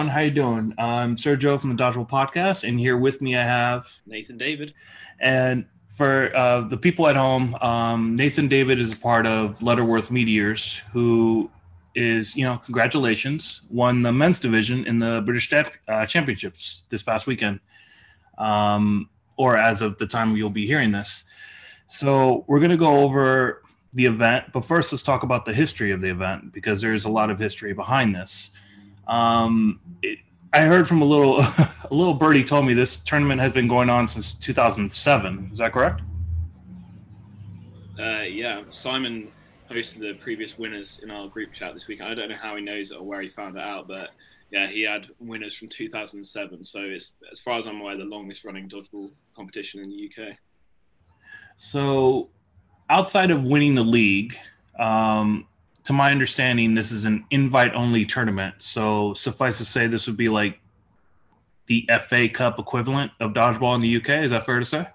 everyone. How you doing? I'm Sergio from the Dodgeball Podcast, and here with me I have Nathan David. And for uh, the people at home, um, Nathan David is a part of Lutterworth Meteors, who is, you know, congratulations, won the men's division in the British uh, Championships this past weekend, um, or as of the time you'll be hearing this. So we're going to go over the event, but first let's talk about the history of the event because there's a lot of history behind this. Um, it, I heard from a little a little birdie told me this tournament has been going on since 2007. Is that correct? Uh, yeah, Simon posted the previous winners in our group chat this week. I don't know how he knows it or where he found it out, but yeah, he had winners from 2007. So it's as far as I'm aware, the longest running dodgeball competition in the UK. So, outside of winning the league, um, to my understanding, this is an invite only tournament. So suffice to say, this would be like the FA Cup equivalent of dodgeball in the UK. Is that fair to say?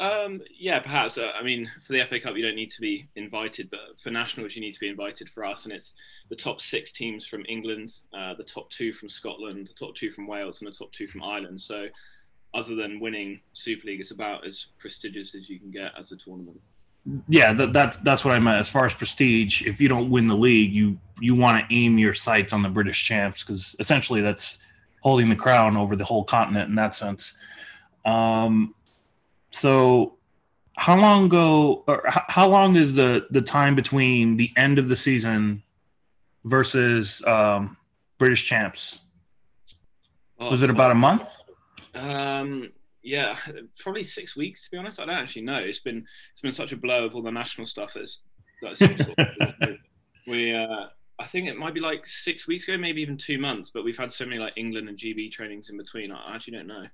Um, yeah, perhaps. Uh, I mean, for the FA Cup, you don't need to be invited, but for nationals, you need to be invited for us. And it's the top six teams from England, uh, the top two from Scotland, the top two from Wales, and the top two from Ireland. So, other than winning Super League, it's about as prestigious as you can get as a tournament yeah, that, that's that's what I meant. As far as prestige, if you don't win the league, you you want to aim your sights on the British champs because essentially that's holding the crown over the whole continent in that sense. Um, so, how long ago, or how long is the the time between the end of the season versus um, British champs? Was it about a month? Um, yeah, probably six weeks to be honest. I don't actually know. It's been it's been such a blow of all the national stuff that's that's sort of, we uh, I think it might be like six weeks ago, maybe even two months. But we've had so many like England and GB trainings in between. I actually don't know.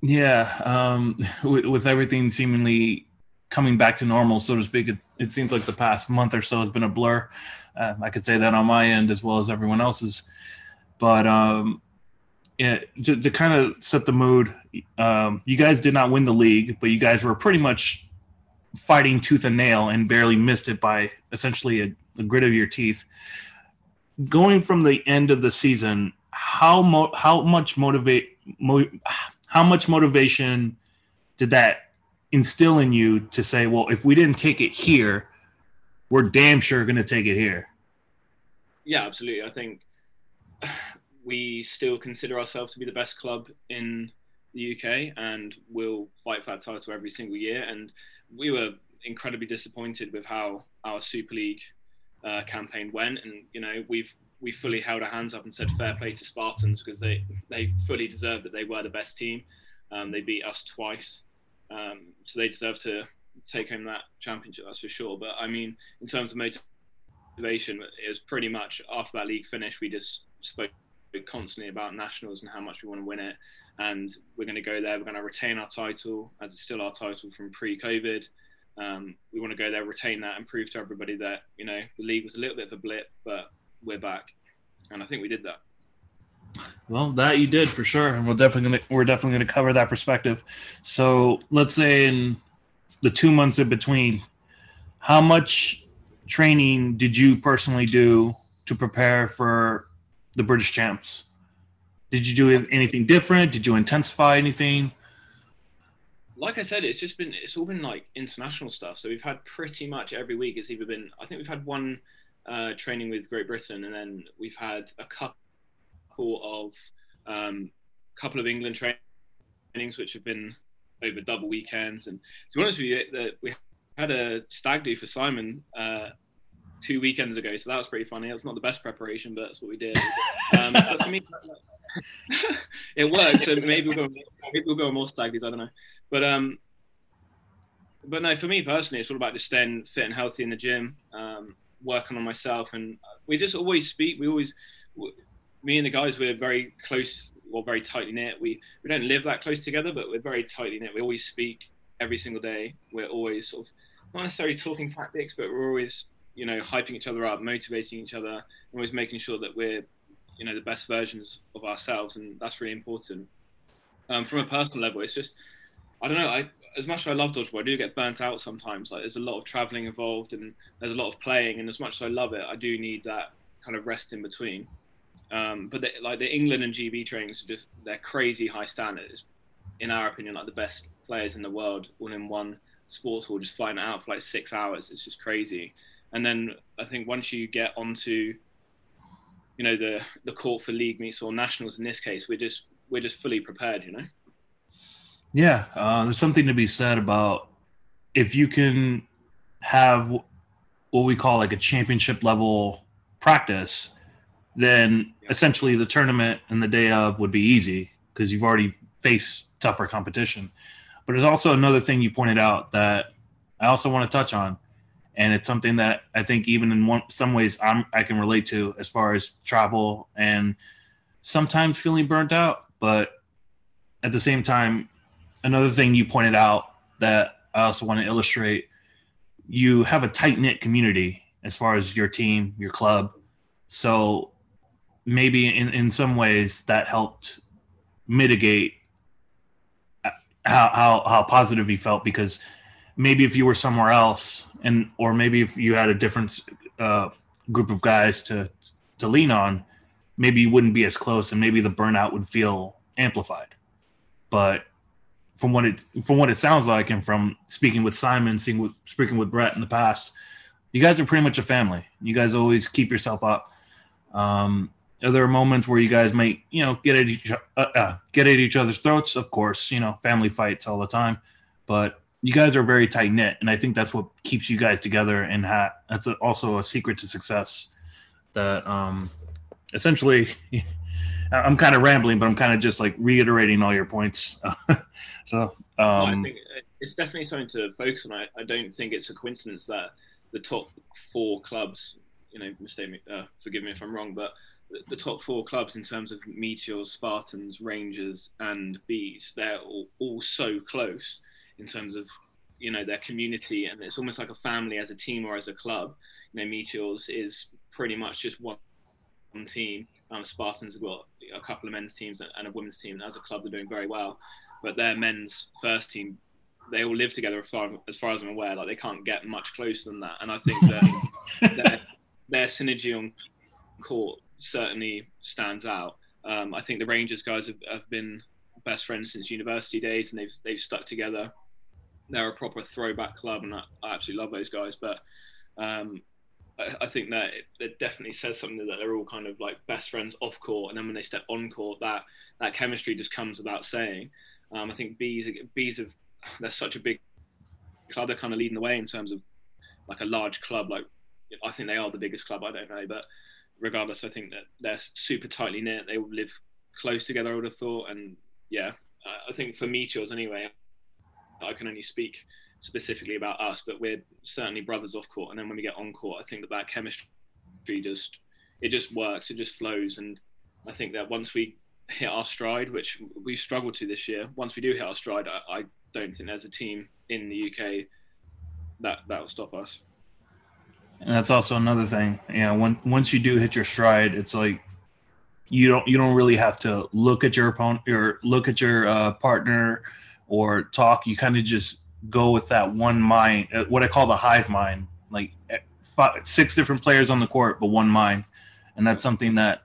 Yeah, um, with, with everything seemingly coming back to normal, so to speak, it, it seems like the past month or so has been a blur. Uh, I could say that on my end as well as everyone else's. But um, yeah, to, to kind of set the mood, um, you guys did not win the league, but you guys were pretty much fighting tooth and nail and barely missed it by essentially a, a grit of your teeth. Going from the end of the season, how mo- how much motivate mo- how much motivation did that instill in you to say, well, if we didn't take it here, we're damn sure going to take it here? Yeah, absolutely. I think we still consider ourselves to be the best club in the UK and we'll fight for that title every single year. And we were incredibly disappointed with how our Super League uh, campaign went. And you know, we've we fully held our hands up and said fair play to Spartans because they they fully deserved that they were the best team. Um, they beat us twice, um, so they deserve to take home that championship. That's for sure. But I mean, in terms of motivation, it was pretty much after that league finished, we just spoke constantly about nationals and how much we want to win it. And we're going to go there. We're going to retain our title as it's still our title from pre-COVID. Um, we want to go there, retain that, and prove to everybody that you know the league was a little bit of a blip, but we're back, and I think we did that. Well, that you did for sure, and we're definitely gonna we're definitely gonna cover that perspective. So let's say in the two months in between, how much training did you personally do to prepare for the British champs? Did you do anything different? Did you intensify anything? Like I said, it's just been it's all been like international stuff. So we've had pretty much every week. It's either been I think we've had one uh, training with Great Britain, and then we've had a couple of um, couple of England trainings, which have been over double weekends. And to be honest with you, we had a stag do for Simon uh, two weekends ago, so that was pretty funny. That's not the best preparation, but that's what we did. Um, me, it worked. So maybe we'll go. Maybe we'll go more stag I don't know. But um, but no, for me personally, it's all about just staying fit and healthy in the gym, um, working on myself, and we just always speak. We always, me and the guys, we're very close, or very tightly knit. We we don't live that close together, but we're very tightly knit. We always speak every single day. We're always sort of not necessarily talking tactics, but we're always you know, hyping each other up, motivating each other, and always making sure that we're, you know, the best versions of ourselves, and that's really important. Um, from a personal level, it's just, I don't know, I as much as I love dodgeball, I do get burnt out sometimes. Like there's a lot of traveling involved, and there's a lot of playing, and as much as I love it, I do need that kind of rest in between. Um, but they, like the England and GB trainings are just they're crazy high standards. In our opinion, like the best players in the world, all in one sports hall, just flying out for like six hours. It's just crazy. And then I think once you get onto, you know, the the court for league meets or nationals in this case, we're just we're just fully prepared. You know. Yeah, uh, there's something to be said about if you can have what we call like a championship level practice, then essentially the tournament and the day of would be easy because you've already faced tougher competition. But there's also another thing you pointed out that I also want to touch on, and it's something that I think even in one, some ways I'm, I can relate to as far as travel and sometimes feeling burnt out, but at the same time, another thing you pointed out that I also want to illustrate, you have a tight knit community as far as your team, your club. So maybe in, in some ways that helped mitigate uh, how, how, how positive you felt because maybe if you were somewhere else and or maybe if you had a different uh, group of guys to to lean on maybe you wouldn't be as close and maybe the burnout would feel amplified. But from what it from what it sounds like and from speaking with simon seeing with speaking with brett in the past you guys are pretty much a family. You guys always keep yourself up. Um, are there moments where you guys might, you know, get at each uh, uh, get at each other's throats? Of course, you know, family fights all the time, but you guys are very tight knit, and I think that's what keeps you guys together. And ha- that's a, also a secret to success. That um, essentially, I'm kind of rambling, but I'm kind of just like reiterating all your points. so um, I think it's definitely something to focus on. I, I don't think it's a coincidence that the top four clubs, you know, mistake me, uh, forgive me if I'm wrong, but the top four clubs in terms of Meteors, Spartans, Rangers, and Bees, they're all, all so close in terms of you know their community, and it's almost like a family as a team or as a club. You know, Meteors is pretty much just one, team. Um, Spartans have got a couple of men's teams and a women's team. As a club, they're doing very well, but their men's first team, they all live together as far as, far as I'm aware. Like they can't get much closer than that, and I think that their, their synergy on court certainly stands out. Um, I think the Rangers guys have, have, been best friends since university days, and they've they've stuck together. They're a proper throwback club, and I, I absolutely love those guys. But um, I, I, think that it, it, definitely says something that they're all kind of like best friends off court, and then when they step on court, that that chemistry just comes without saying. Um, I think bees bees have they're such a big club. They're kind of leading the way in terms of like a large club. Like I think they are the biggest club. I don't know, but regardless, I think that they're super tightly knit. They live close together. I would have thought, and yeah, I think for Meteors anyway, I can only speak specifically about us, but we're certainly brothers off court. And then when we get on court, I think that that chemistry just it just works. It just flows, and I think that once we hit our stride, which we struggled to this year, once we do hit our stride, I, I don't think there's a team in the UK that that will stop us and that's also another thing. You know, when once you do hit your stride, it's like you don't you don't really have to look at your opponent or look at your uh, partner or talk. You kind of just go with that one mind, uh, what I call the hive mind, like eh, five, six different players on the court, but one mind, and that's something that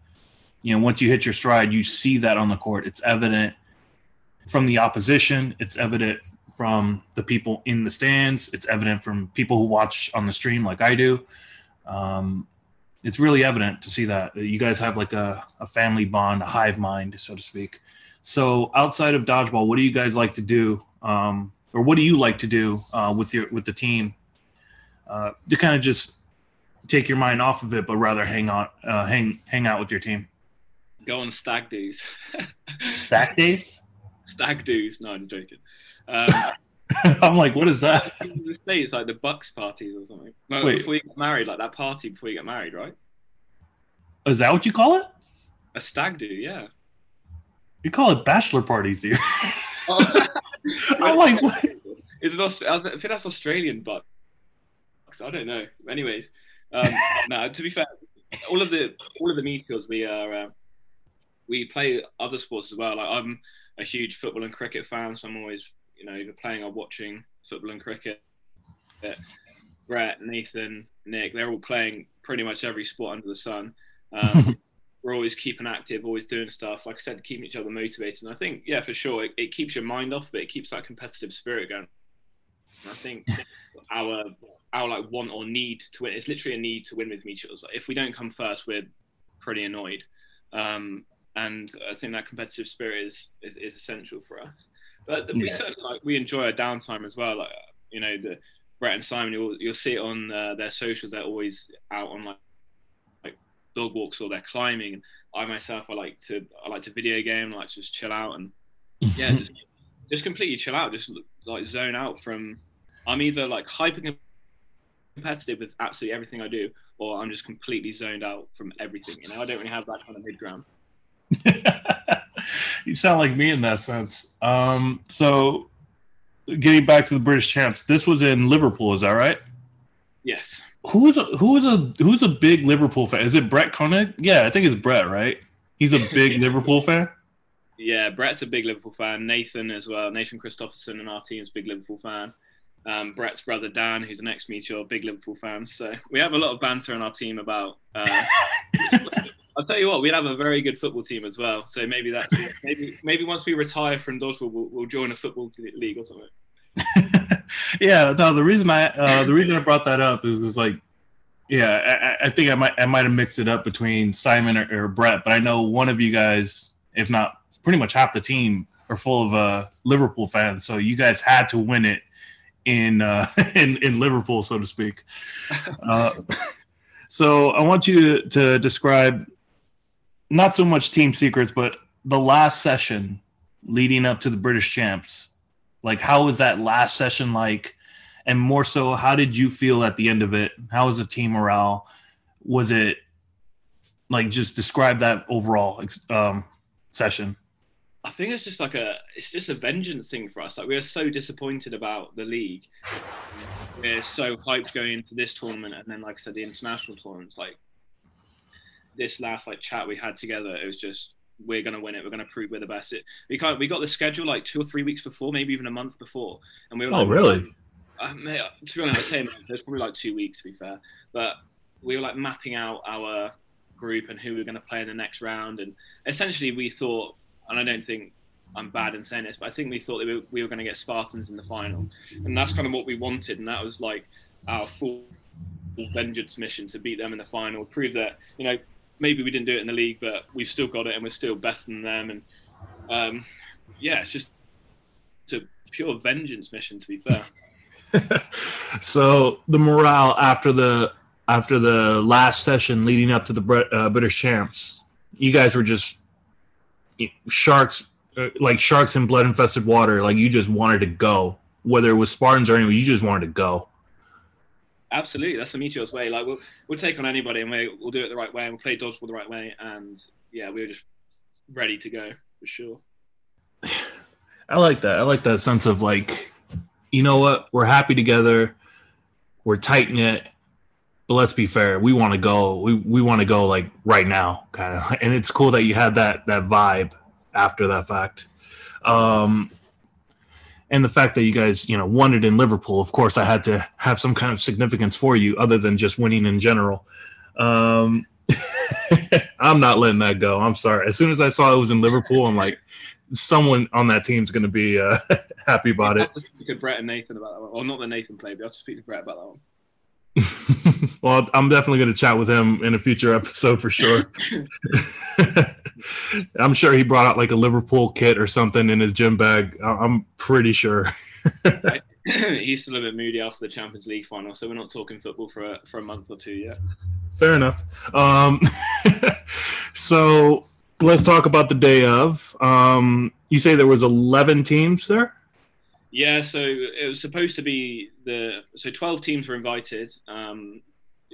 you know once you hit your stride, you see that on the court. It's evident from the opposition. It's evident from the people in the stands. It's evident from people who watch on the stream, like I do. Um, it's really evident to see that you guys have like a, a family bond, a hive mind, so to speak. So, outside of dodgeball, what do you guys like to do, um, or what do you like to do uh, with your with the team uh, to kind of just take your mind off of it, but rather hang on, uh, hang hang out with your team? Go on stag days. stag days. Stag do's. No, I'm joking. Um, I'm like, what is that? It's like the Bucks parties or something. No, Wait. before you get married, like that party before you get married, right? Is that what you call it? A stag do, yeah. You call it bachelor parties here. Oh. I'm like, what? Is it? Aust- I think that's Australian Bucks. I don't know. Anyways, um, no. To be fair, all of the all of the meetings we are uh, we play other sports as well. Like I'm a huge football and cricket fan, so I'm always you know, either playing or watching football and cricket. Brett, Nathan, Nick, they're all playing pretty much every sport under the sun. Um, we're always keeping active, always doing stuff. Like I said, keeping each other motivated. And I think, yeah, for sure, it, it keeps your mind off, but it keeps that competitive spirit going. And I think our our like want or need to win. It's literally a need to win with Meteors. Like if we don't come first, we're pretty annoyed. Um, and I think that competitive spirit is is, is essential for us. But we certainly like we enjoy our downtime as well. Like you know the Brett and Simon, you'll you'll see it on uh, their socials. They're always out on like dog walks or they're climbing. And I myself, I like to I like to video game. I like to just chill out and yeah, just, just completely chill out. Just like zone out from. I'm either like hyper competitive with absolutely everything I do, or I'm just completely zoned out from everything. You know, I don't really have that kind of mid ground. you sound like me in that sense. Um, so, getting back to the British champs, this was in Liverpool, is that right? Yes. Who's a who's a who's a big Liverpool fan? Is it Brett Koenig? Yeah, I think it's Brett, right? He's a big Liverpool fan. Yeah, Brett's a big Liverpool fan. Nathan as well. Nathan Christopherson and our team's big Liverpool fan. Um, Brett's brother Dan, who's an ex-Meteor, big Liverpool fan. So we have a lot of banter in our team about. Uh, I'll tell you what, we'd have a very good football team as well. So maybe that's maybe maybe once we retire from dodgeball, we'll, we'll join a football league or something. yeah, no. The reason I uh, the reason I brought that up is is like, yeah, I, I, think I might I might have mixed it up between Simon or, or, Brett, but I know one of you guys, if not pretty much half the team, are full of uh, Liverpool fans. So you guys had to win it in uh, in in Liverpool, so to speak. Uh, so I want you to, to describe not so much team secrets, but the last session leading up to the British champs. Like, how was that last session like? And more so, how did you feel at the end of it? How was the team morale? Was it like just describe that overall um, session? I think it's just like a it's just a vengeance thing for us. Like we are so disappointed about the league. We're so hyped going into this tournament and then like I said the international tournaments like this last like chat we had together, it was just we're gonna win it. We're gonna prove we're the best. It, we can't. We got the schedule like two or three weeks before, maybe even a month before, and we were. Oh, like, oh, really? Uh, to be honest, I say probably like two weeks to be fair, but we were like mapping out our group and who we are going to play in the next round, and essentially we thought, and I don't think I'm bad in saying this, but I think we thought that we, we were going to get Spartans in the final, and that's kind of what we wanted, and that was like our full vengeance mission to beat them in the final, prove that you know maybe we didn't do it in the league, but we've still got it and we're still better than them. And um, yeah, it's just it's a pure vengeance mission, to be fair. so the morale after the after the last session leading up to the uh, British champs, you guys were just sharks, uh, like sharks in blood infested water. Like you just wanted to go, whether it was Spartans or anyone, you just wanted to go. Absolutely, that's the Meteor's way. Like we'll we'll take on anybody and we, we'll do it the right way and we'll play dodgeball the right way. And yeah, we were just ready to go for sure. I like that. I like that sense of like, you know what? We're happy together. We're tight knit. But let's be fair. We want to go. We we want to go like right now, kind of. And it's cool that you had that that vibe after that fact. Um, and the fact that you guys you know won it in Liverpool, of course, I had to have some kind of significance for you other than just winning in general. Um, I'm not letting that go. I'm sorry. As soon as I saw it was in Liverpool, I'm like, someone on that team's going to be uh, happy about it. to speak to Brett and Nathan about that one, or not the Nathan play, but I have to speak to Brett about that one. well, I'm definitely going to chat with him in a future episode for sure. I'm sure he brought out like a Liverpool kit or something in his gym bag. I'm pretty sure. He's still a bit moody after the Champions League final, so we're not talking football for a, for a month or two yet. Fair enough. Um, so let's talk about the day of. Um, you say there was 11 teams there. Yeah, so it was supposed to be the so 12 teams were invited. Um,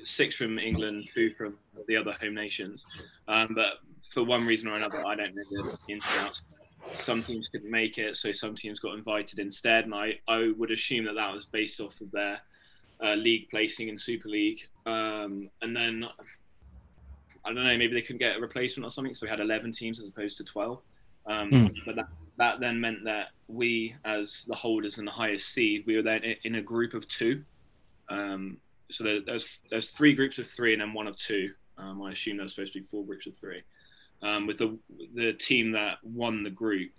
six from England, two from the other home nations. Um, but for one reason or another, I don't know the ins and outs. Some teams couldn't make it, so some teams got invited instead. And I, I would assume that that was based off of their uh, league placing in Super League. Um, and then I don't know, maybe they couldn't get a replacement or something, so we had 11 teams as opposed to 12. Um, mm. But that, that then meant that we, as the holders and the highest seed, we were then in a group of two. Um, so there, there's there's three groups of three and then one of two. Um, I assume there's supposed to be four groups of three. um, with the the team that won the group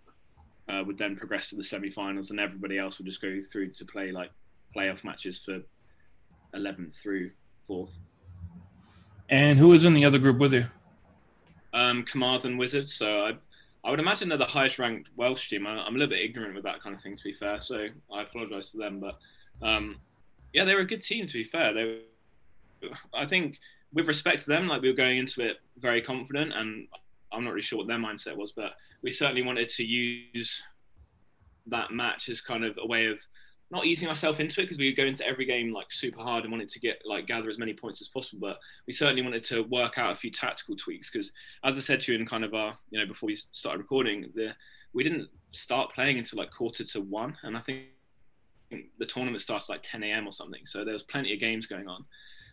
uh, would then progress to the semi-finals, and everybody else would just go through to play like playoff matches for 11th through 4th. And who was in the other group with you? Um, Carmarthen Wizards. So I, I would imagine they're the highest ranked Welsh team. I, am a little bit ignorant with that kind of thing, to be fair. So I apologise to them, but um, yeah, they were a good team. To be fair, they. I think with respect to them, like we were going into it very confident, and I'm not really sure what their mindset was, but we certainly wanted to use that match as kind of a way of not easing ourselves into it because we would go into every game like super hard and wanted to get like gather as many points as possible. But we certainly wanted to work out a few tactical tweaks because, as I said to you in kind of our you know before we started recording, the we didn't start playing until like quarter to one, and I think the tournament started like 10 a.m. or something. So there was plenty of games going on,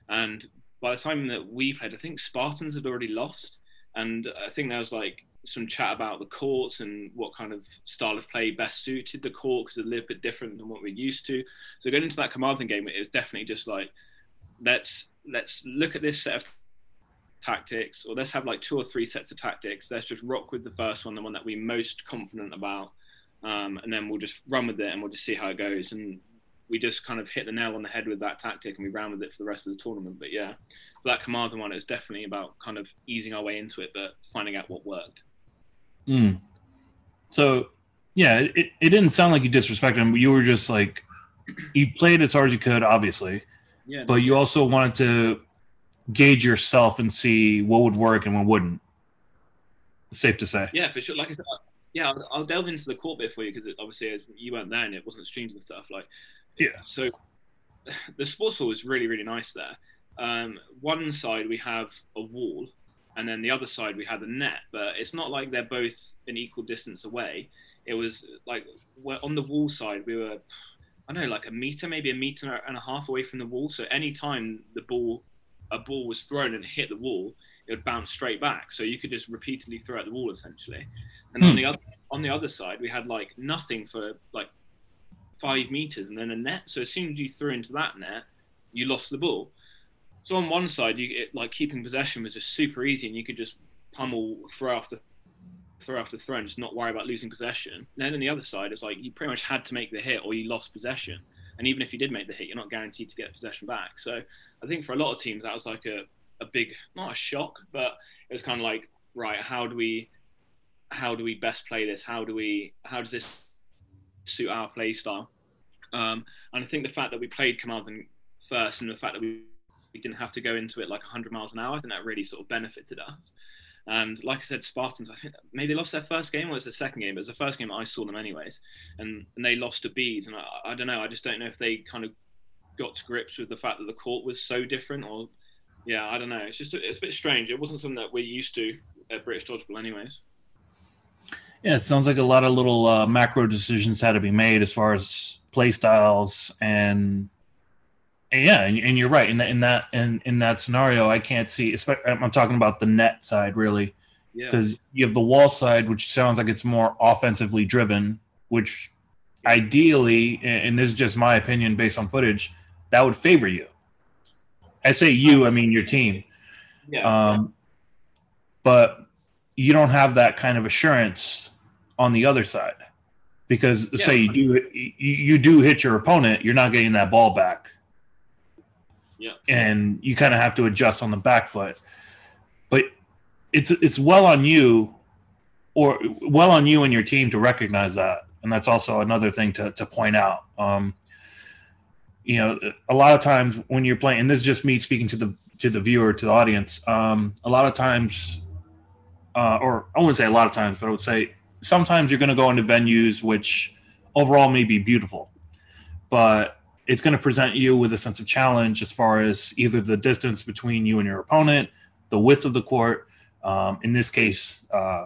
and by the time that we played, I think Spartans had already lost, and I think there was like some chat about the courts and what kind of style of play best suited the court because it's a little bit different than what we're used to. So going into that Carmarthen game, it was definitely just like let's let's look at this set of tactics, or let's have like two or three sets of tactics. Let's just rock with the first one, the one that we're most confident about, um, and then we'll just run with it and we'll just see how it goes. And we just kind of hit the nail on the head with that tactic, and we ran with it for the rest of the tournament. But yeah, that Carmarthen one is definitely about kind of easing our way into it, but finding out what worked. Mm. So, yeah, it, it didn't sound like you disrespected him, but you were just like, you played as hard as you could, obviously. Yeah. But you also wanted to gauge yourself and see what would work and what wouldn't. Safe to say. Yeah, for sure. Like I said, yeah, I'll, I'll delve into the court bit for you because obviously you weren't there and it wasn't streams and stuff. Like, yeah. So the sports hall is really, really nice there. Um, one side we have a wall and then the other side we had the net. But it's not like they're both an equal distance away. It was like on the wall side we were, I don't know, like a meter, maybe a meter and a half away from the wall. So anytime the ball, a ball was thrown and hit the wall, it would bounce straight back. So you could just repeatedly throw at the wall essentially. And hmm. on the other on the other side we had like nothing for like five meters and then a net. So as soon as you threw into that net, you lost the ball. So on one side, you it, like keeping possession was just super easy, and you could just pummel throw after throw after throw and just not worry about losing possession. And then on the other side, it's like you pretty much had to make the hit or you lost possession. And even if you did make the hit, you're not guaranteed to get possession back. So I think for a lot of teams, that was like a, a big, not a shock, but it was kind of like, right, how do we, how do we best play this? How do we, how does this suit our play style? Um, and I think the fact that we played Carmarthen first and the fact that we we didn't have to go into it like 100 miles an hour. I think that really sort of benefited us. And like I said, Spartans, I think maybe they lost their first game or it was the second game, but it was the first game I saw them anyways. And, and they lost to Bees. And I, I don't know, I just don't know if they kind of got to grips with the fact that the court was so different or, yeah, I don't know. It's just, it's a bit strange. It wasn't something that we're used to at British Dodgeball anyways. Yeah, it sounds like a lot of little uh, macro decisions had to be made as far as play styles and yeah, and, you're right. In, in that in, in that scenario, I can't see. I'm talking about the net side really, because yeah. you have the wall side, which sounds like it's more offensively driven. Which ideally, and this is just my opinion based on footage, that would favor you. I say you, I mean your team. Yeah. Um, but you don't have that kind of assurance on the other side because yeah. say you do you do hit your opponent, you're not getting that ball back yeah. And you kind of have to adjust on the back foot. But it's it's well on you or well on you and your team to recognize that. And that's also another thing to, to point out. Um, you know, a lot of times when you're playing, and this is just me speaking to the to the viewer, to the audience. Um, a lot of times, uh, or I wouldn't say a lot of times, but I would say sometimes you're going to go into venues which overall may be beautiful, but it's going to present you with a sense of challenge as far as either the distance between you and your opponent, the width of the court, um, in this case, uh,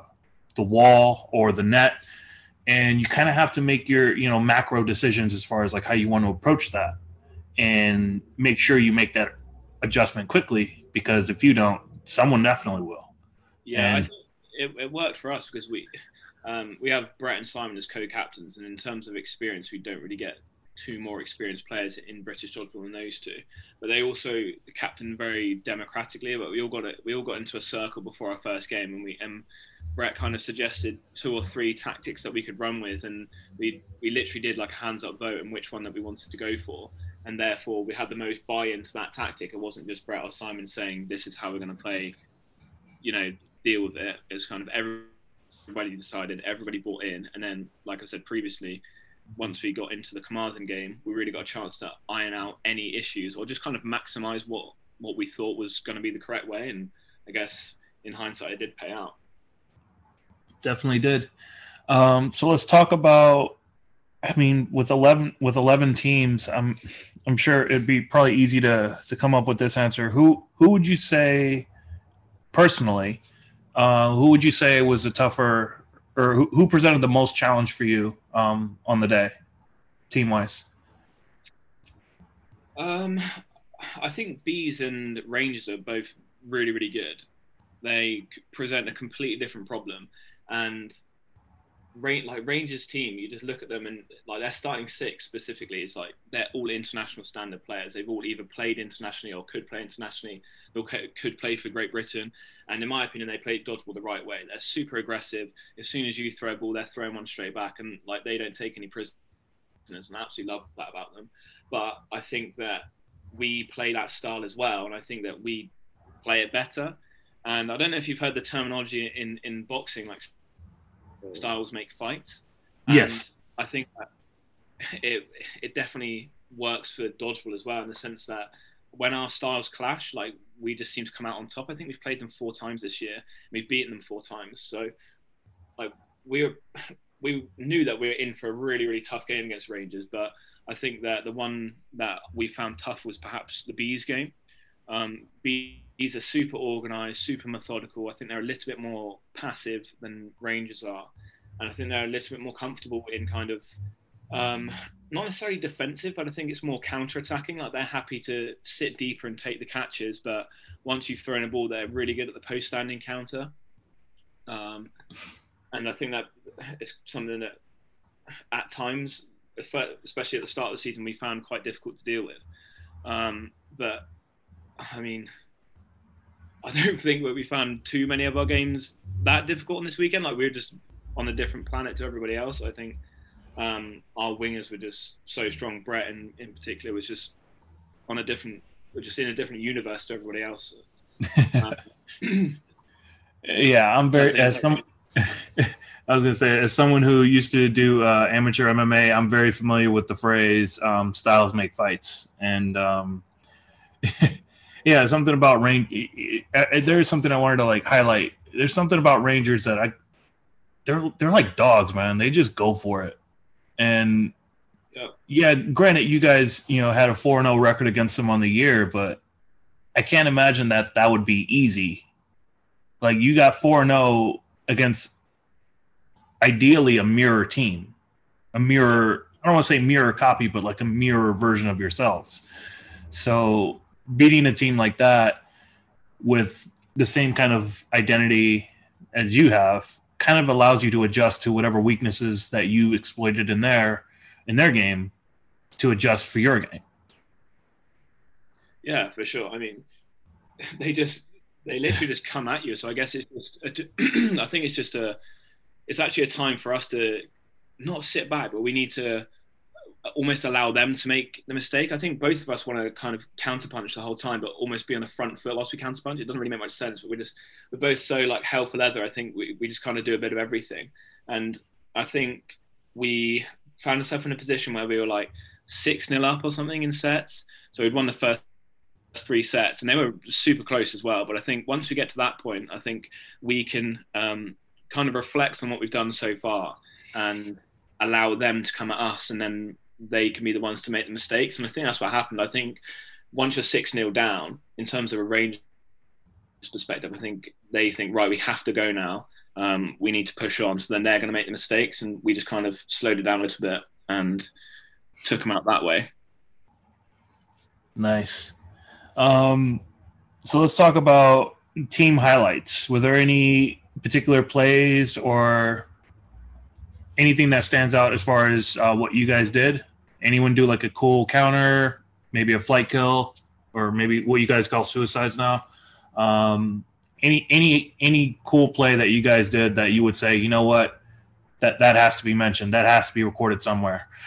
the wall or the net, and you kind of have to make your you know macro decisions as far as like how you want to approach that, and make sure you make that adjustment quickly because if you don't, someone definitely will. Yeah, it, it worked for us because we um, we have Brett and Simon as co-captains, and in terms of experience, we don't really get two more experienced players in British dodgeball than those two. But they also captained very democratically. But we all got it. We all got into a circle before our first game, and we and Brett kind of suggested two or three tactics that we could run with, and we we literally did like a hands up vote on which one that we wanted to go for, and therefore we had the most buy into that tactic. It wasn't just Brett or Simon saying this is how we're going to play, you know, deal with it. It was kind of everybody decided, everybody bought in, and then like I said previously, once we got into the Carmarthen game, we really got a chance to iron out any issues or just kind of maximize what what we thought was going to be the correct way. And I guess in hindsight, it did pay out. Definitely did. Um, so let's talk about. I mean, with eleven with eleven teams, I'm I'm sure it'd be probably easy to to come up with this answer. Who who would you say personally? Uh, who would you say was a tougher or who, who presented the most challenge for you um, on the day, team wise? Um, I think bees and rangers are both really, really good. They present a completely different problem, and like Rangers team, you just look at them and like their starting six specifically is like they're all international standard players. They've all either played internationally or could play internationally, or could play for Great Britain. And in my opinion, they play dodgeball the right way. They're super aggressive. As soon as you throw a ball, they're throwing one straight back, and like they don't take any prisoners. And I absolutely love that about them. But I think that we play that style as well, and I think that we play it better. And I don't know if you've heard the terminology in in boxing, like styles make fights. And yes, I think it it definitely works for dodgeball as well in the sense that when our styles clash, like we just seem to come out on top. I think we've played them four times this year. We've beaten them four times. So, like we were, we knew that we were in for a really really tough game against Rangers. But I think that the one that we found tough was perhaps the bees game. Um, bees are super organized, super methodical. I think they're a little bit more passive than Rangers are, and I think they're a little bit more comfortable in kind of um, not necessarily defensive, but I think it's more counter-attacking. Like they're happy to sit deeper and take the catches, but once you've thrown a ball, they're really good at the post-standing counter. Um, and I think that is something that at times, especially at the start of the season, we found quite difficult to deal with. Um, but I mean, I don't think that we found too many of our games that difficult on this weekend. Like we were just on a different planet to everybody else. I think um, our wingers were just so strong. Brett, in, in particular, was just on a different, just in a different universe to everybody else. yeah, I'm very as some. I was gonna say, as someone who used to do uh, amateur MMA, I'm very familiar with the phrase um, "styles make fights," and um, yeah, something about range. Uh, uh, There's something I wanted to like highlight. There's something about Rangers that I, they're they're like dogs, man. They just go for it. And yeah, yeah granted, you guys, you know, had a 4 0 record against them on the year, but I can't imagine that that would be easy. Like, you got 4 0 against ideally a mirror team, a mirror, I don't want to say mirror copy, but like a mirror version of yourselves. So, beating a team like that with the same kind of identity as you have kind of allows you to adjust to whatever weaknesses that you exploited in their in their game to adjust for your game. Yeah, for sure. I mean, they just they literally just come at you. So I guess it's just a, I think it's just a it's actually a time for us to not sit back, but we need to almost allow them to make the mistake. I think both of us want to kind of counterpunch the whole time, but almost be on the front foot whilst we counterpunch. It doesn't really make much sense, but we're just we're both so like hell for leather. I think we, we just kind of do a bit of everything, and I think we found ourselves in a position where we were like six nil up or something in sets. So we'd won the first three sets, and they were super close as well. But I think once we get to that point, I think we can um, kind of reflect on what we've done so far and allow them to come at us and then they can be the ones to make the mistakes. And I think that's what happened. I think once you're 6 0 down, in terms of a range perspective, I think they think, right, we have to go now. Um, we need to push on. So then they're going to make the mistakes. And we just kind of slowed it down a little bit and took them out that way. Nice. Um, so let's talk about team highlights. Were there any particular plays or anything that stands out as far as uh, what you guys did anyone do like a cool counter, maybe a flight kill, or maybe what you guys call suicides now? Um, any any any cool play that you guys did that you would say, you know what, that that has to be mentioned, that has to be recorded somewhere.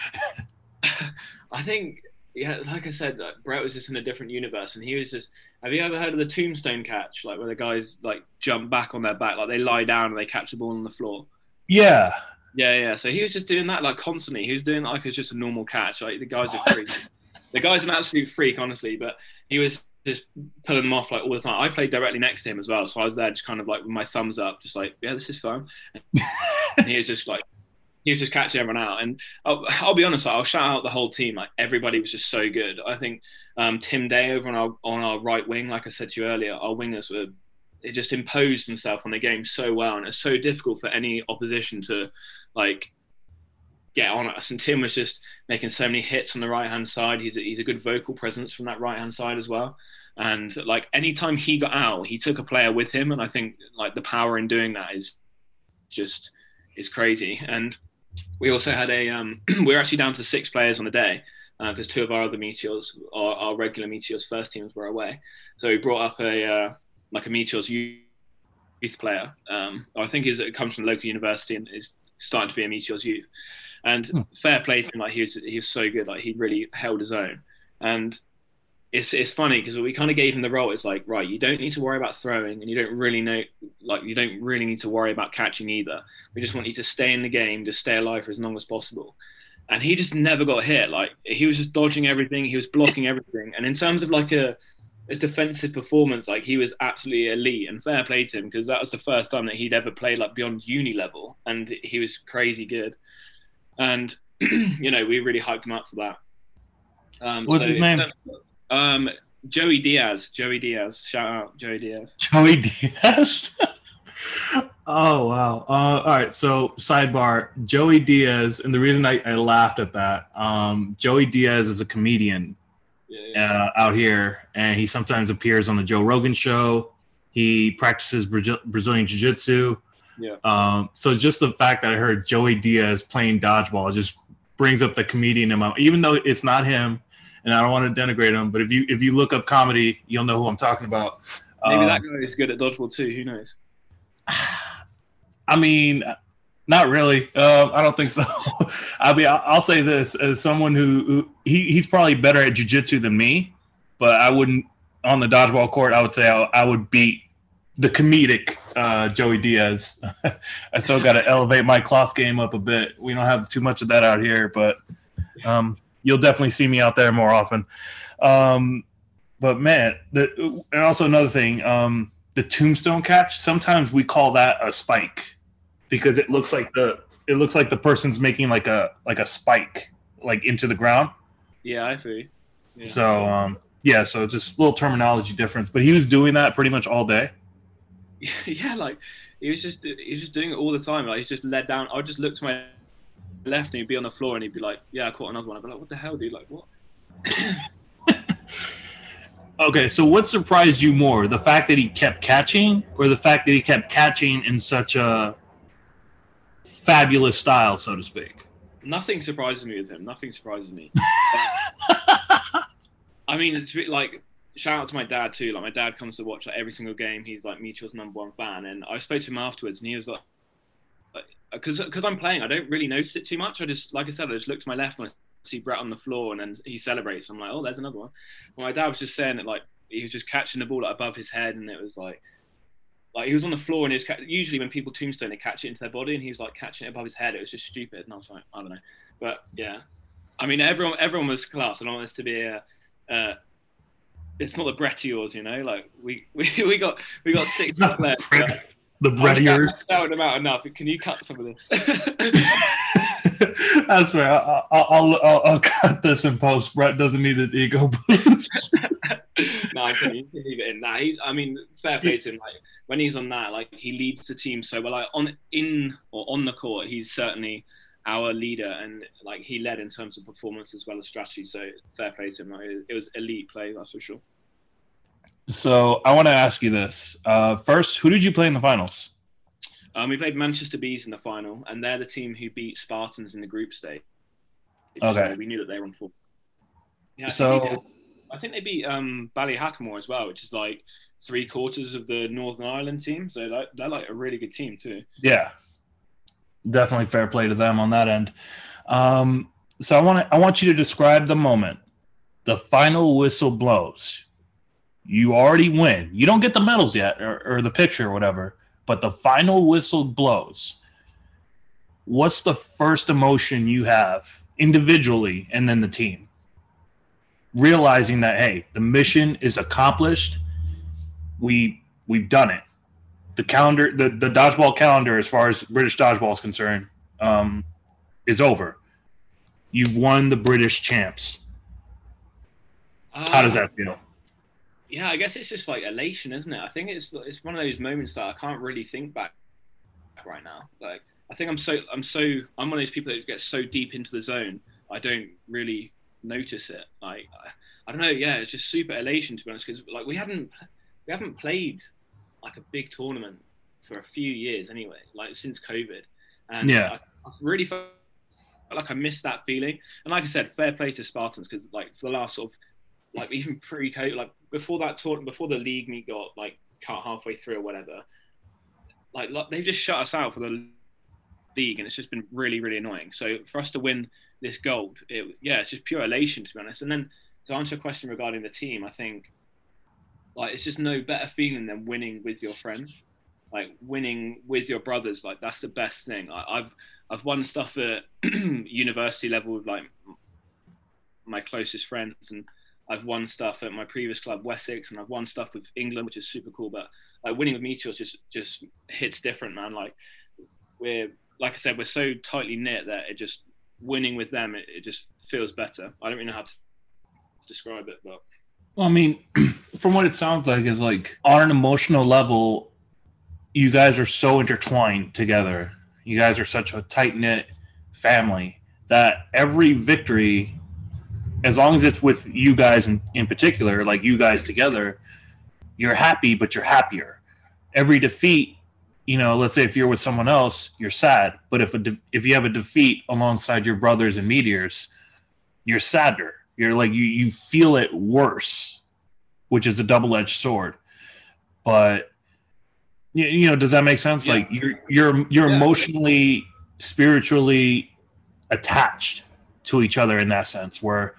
I think, yeah, like I said, like, Brett was just in a different universe, and he was just. Have you ever heard of the tombstone catch, like where the guys like jump back on their back, like they lie down and they catch the ball on the floor? Yeah. Yeah, yeah. So he was just doing that like constantly. He was doing like it's just a normal catch. Like the guy's a freak. the guy's an absolute freak, honestly. But he was just pulling them off like all the time. I played directly next to him as well, so I was there just kind of like with my thumbs up, just like, yeah, this is fun. and he was just like, he was just catching everyone out. And I'll, I'll be honest, I'll shout out the whole team. Like everybody was just so good. I think um, Tim Day over on our on our right wing, like I said to you earlier, our wingers were it just imposed himself on the game so well, and it's so difficult for any opposition to like get on us. And Tim was just making so many hits on the right hand side. He's a, he's a good vocal presence from that right hand side as well. And like anytime he got out, he took a player with him, and I think like the power in doing that is just is crazy. And we also had a um, we are actually down to six players on the day because uh, two of our other meteors, our, our, regular meteors first teams, were away. So we brought up a uh, like a meteors youth player. Um, I think is it comes from the local university and is starting to be a meteors youth. And hmm. fair play to him, like he was he was so good, like he really held his own. And it's it's funny because we kind of gave him the role. It's like right, you don't need to worry about throwing, and you don't really know like you don't really need to worry about catching either. We just want you to stay in the game, just stay alive for as long as possible. And he just never got hit. Like he was just dodging everything, he was blocking everything. And in terms of like a, a defensive performance, like he was absolutely elite. And fair play to him because that was the first time that he'd ever played like beyond uni level, and he was crazy good. And you know we really hyped him up for that. Um, What's so his name? Um, Joey Diaz. Joey Diaz. Shout out Joey Diaz. Joey Diaz. oh wow! Uh, all right. So sidebar: Joey Diaz, and the reason I, I laughed at that, um, Joey Diaz is a comedian. Uh, out here, and he sometimes appears on the Joe Rogan show. He practices Brazil- Brazilian Jiu Jitsu. Yeah. Um, so just the fact that I heard Joey Diaz playing dodgeball just brings up the comedian in my, even though it's not him and I don't want to denigrate him, but if you if you look up comedy, you'll know who I'm talking about. Maybe um, that guy is good at dodgeball too. Who knows? I mean, not really. Uh, I don't think so. I mean, I'll say this as someone who, who he, he's probably better at jujitsu than me, but I wouldn't on the dodgeball court. I would say I, I would beat the comedic uh, Joey Diaz. I still got to elevate my cloth game up a bit. We don't have too much of that out here, but um, you'll definitely see me out there more often. Um, but man, the and also another thing, um, the tombstone catch. Sometimes we call that a spike because it looks like the it looks like the person's making like a like a spike like into the ground. Yeah, I see. Yeah. So um, yeah, so just a little terminology difference, but he was doing that pretty much all day. Yeah, like he was just he was just doing it all the time. Like he's just led down. I just looked to my left and he'd be on the floor and he'd be like, "Yeah, I caught another one." I'd be like, "What the hell, dude? Like what?" okay, so what surprised you more, the fact that he kept catching, or the fact that he kept catching in such a fabulous style, so to speak? Nothing surprises me with him. Nothing surprises me. I mean, it's like shout out to my dad too. Like my dad comes to watch like every single game. He's like Meteor's number one fan, and I spoke to him afterwards, and he was like, because because I'm playing, I don't really notice it too much. I just like I said, I just look to my left and I see Brett on the floor, and then he celebrates. I'm like, oh, there's another one. Well, my dad was just saying that like he was just catching the ball like, above his head, and it was like. Like he was on the floor and he was ca- usually when people tombstone they catch it into their body and he was like catching it above his head. It was just stupid and I was like I don't know, but yeah, I mean everyone everyone was class. And I don't want this to be a uh, it's not the Brett yours, you know. Like we, we, we got we got six players. The breadiers. Shouting them out enough. Can you cut some of this? That's fair. I'll, I'll, I'll, I'll, cut this in post. Brett doesn't need an ego boost. no, I can leave it in. Nah, he's, I mean, fair play to him. Like when he's on that, like he leads the team so well. Like on in or on the court, he's certainly our leader, and like he led in terms of performance as well as strategy. So fair play to him. Like, it was elite play, that's for sure. So I want to ask you this. Uh, first, who did you play in the finals? Um, we played Manchester Bees in the final, and they're the team who beat Spartans in the group stage. Okay. So we knew that they were on form. Yeah, So- I think they beat um, Ballyhackamore as well, which is like three quarters of the Northern Ireland team. So they're, like a really good team too. Yeah, definitely fair play to them on that end. Um, so I want to I want you to describe the moment. The final whistle blows. You already win. You don't get the medals yet or, or the picture or whatever, but the final whistle blows. What's the first emotion you have individually and then the team? Realizing that hey, the mission is accomplished. We we've done it the calendar the, the dodgeball calendar as far as british dodgeball is concerned um, is over you've won the british champs how does Uh, that feel Yeah, I guess it's just like elation, isn't it? I think it's it's one of those moments that I can't really think back right now. Like I think I'm so I'm so I'm one of those people that gets so deep into the zone, I don't really notice it. Like I, I don't know, yeah, it's just super elation to be honest, because like we haven't we haven't played like a big tournament for a few years anyway, like since COVID, and Yeah. I, I really felt like I missed that feeling. And like I said, fair play to Spartans because like for the last sort of like even pre-COVID, like before that tournament, before the league meet got like cut halfway through or whatever, like, like they've just shut us out for the league, and it's just been really, really annoying. So for us to win this gold, it, yeah, it's just pure elation to be honest. And then to answer your question regarding the team, I think like it's just no better feeling than winning with your friends, like winning with your brothers. Like that's the best thing. I, I've I've won stuff at university level with like my closest friends and I've won stuff at my previous club, Wessex, and I've won stuff with England, which is super cool. But like winning with Meteors just just hits different, man. Like we're like I said, we're so tightly knit that it just winning with them, it, it just feels better. I don't really know how to describe it, but well i mean from what it sounds like is like on an emotional level you guys are so intertwined together you guys are such a tight-knit family that every victory as long as it's with you guys in, in particular like you guys together you're happy but you're happier every defeat you know let's say if you're with someone else you're sad. But if a de- if you have a defeat alongside your brothers and meteors you're sadder. You're like you you feel it worse which is a double-edged sword. But you, you know does that make sense? Yeah. like you're you're you're Yeah. emotionally spiritually attached to each other in that sense where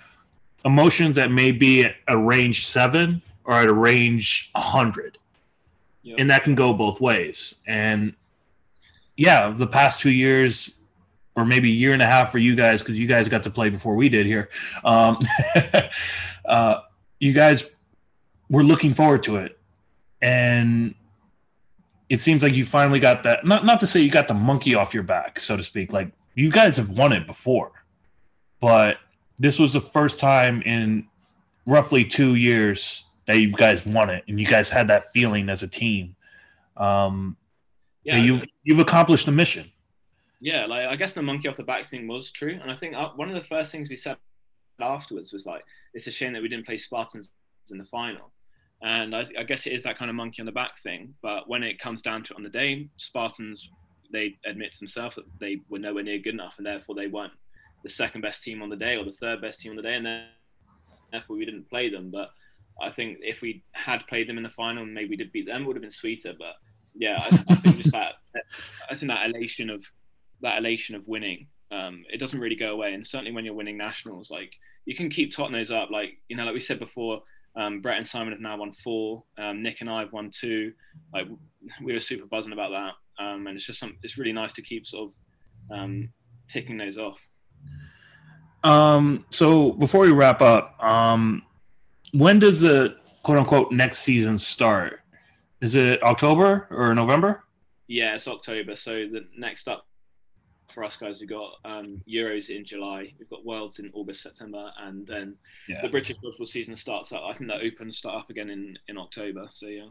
emotions that may be at a range 7 or at a range 100 yeah. and that can go both ways. And yeah the past two years or maybe a year and a half for you guys because you guys got to play before we did here um, uh, you guys were looking forward to it. And it seems like you finally got that not, not to say you got the monkey off your back so to speak. Like you guys have won it before. But this was the first time in roughly two years that you guys won it and you guys had that feeling as a team um, yeah, you you've accomplished the mission yeah, like I guess the monkey off the back thing was true, and I think uh, one of the first things we said afterwards was like, it's a shame that we didn't play Spartans in the final, and I, I guess it is that kind of monkey on the back thing. But when it comes down to it on the day, Spartans they admit to themselves that they were nowhere near good enough, and therefore they weren't the second best team on the day or the third best team on the day, and then therefore we didn't play them. But I think if we had played them in the final maybe we did beat them, would have been sweeter. But yeah, I, I think just that I think that elation of that elation of winning, um, it doesn't really go away. And certainly when you're winning nationals, like you can keep totting those up. Like you know, like we said before, um, Brett and Simon have now won four. Um, Nick and I have won two. Like we were super buzzing about that, um, and it's just some. It's really nice to keep sort of um, ticking those off. um, so before we wrap up um, when does the quote unquote next season start is it october or november Yeah, it's October. So the next up for us guys, we've got um, Euros in July. We've got Worlds in August, September, and then yeah the British football season starts up. I think that Open start up again in, in October. So yeah.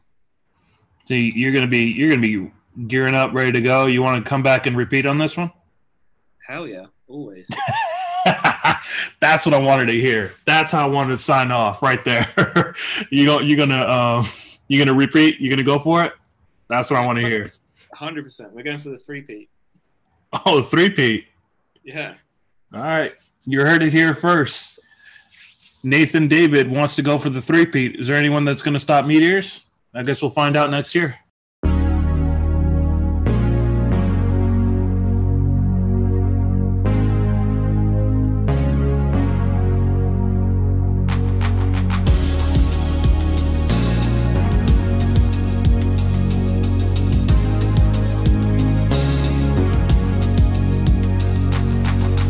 so you're gonna be you're gonna be gearing up ready to go you want to come back and repeat on this one Hell yeah, always. That's what I wanted to hear. That's how I wanted to sign off right there. you go, you're gonna um, you're gonna repeat. You're gonna go for it. That's what I want to hear. Hundred percent. We're going for the three peat. Oh, three Pete. Yeah. All right. You heard it here first. Nathan David wants to go for the three-peat. Is there anyone that's going to stop Meteors? I guess we'll find out next year.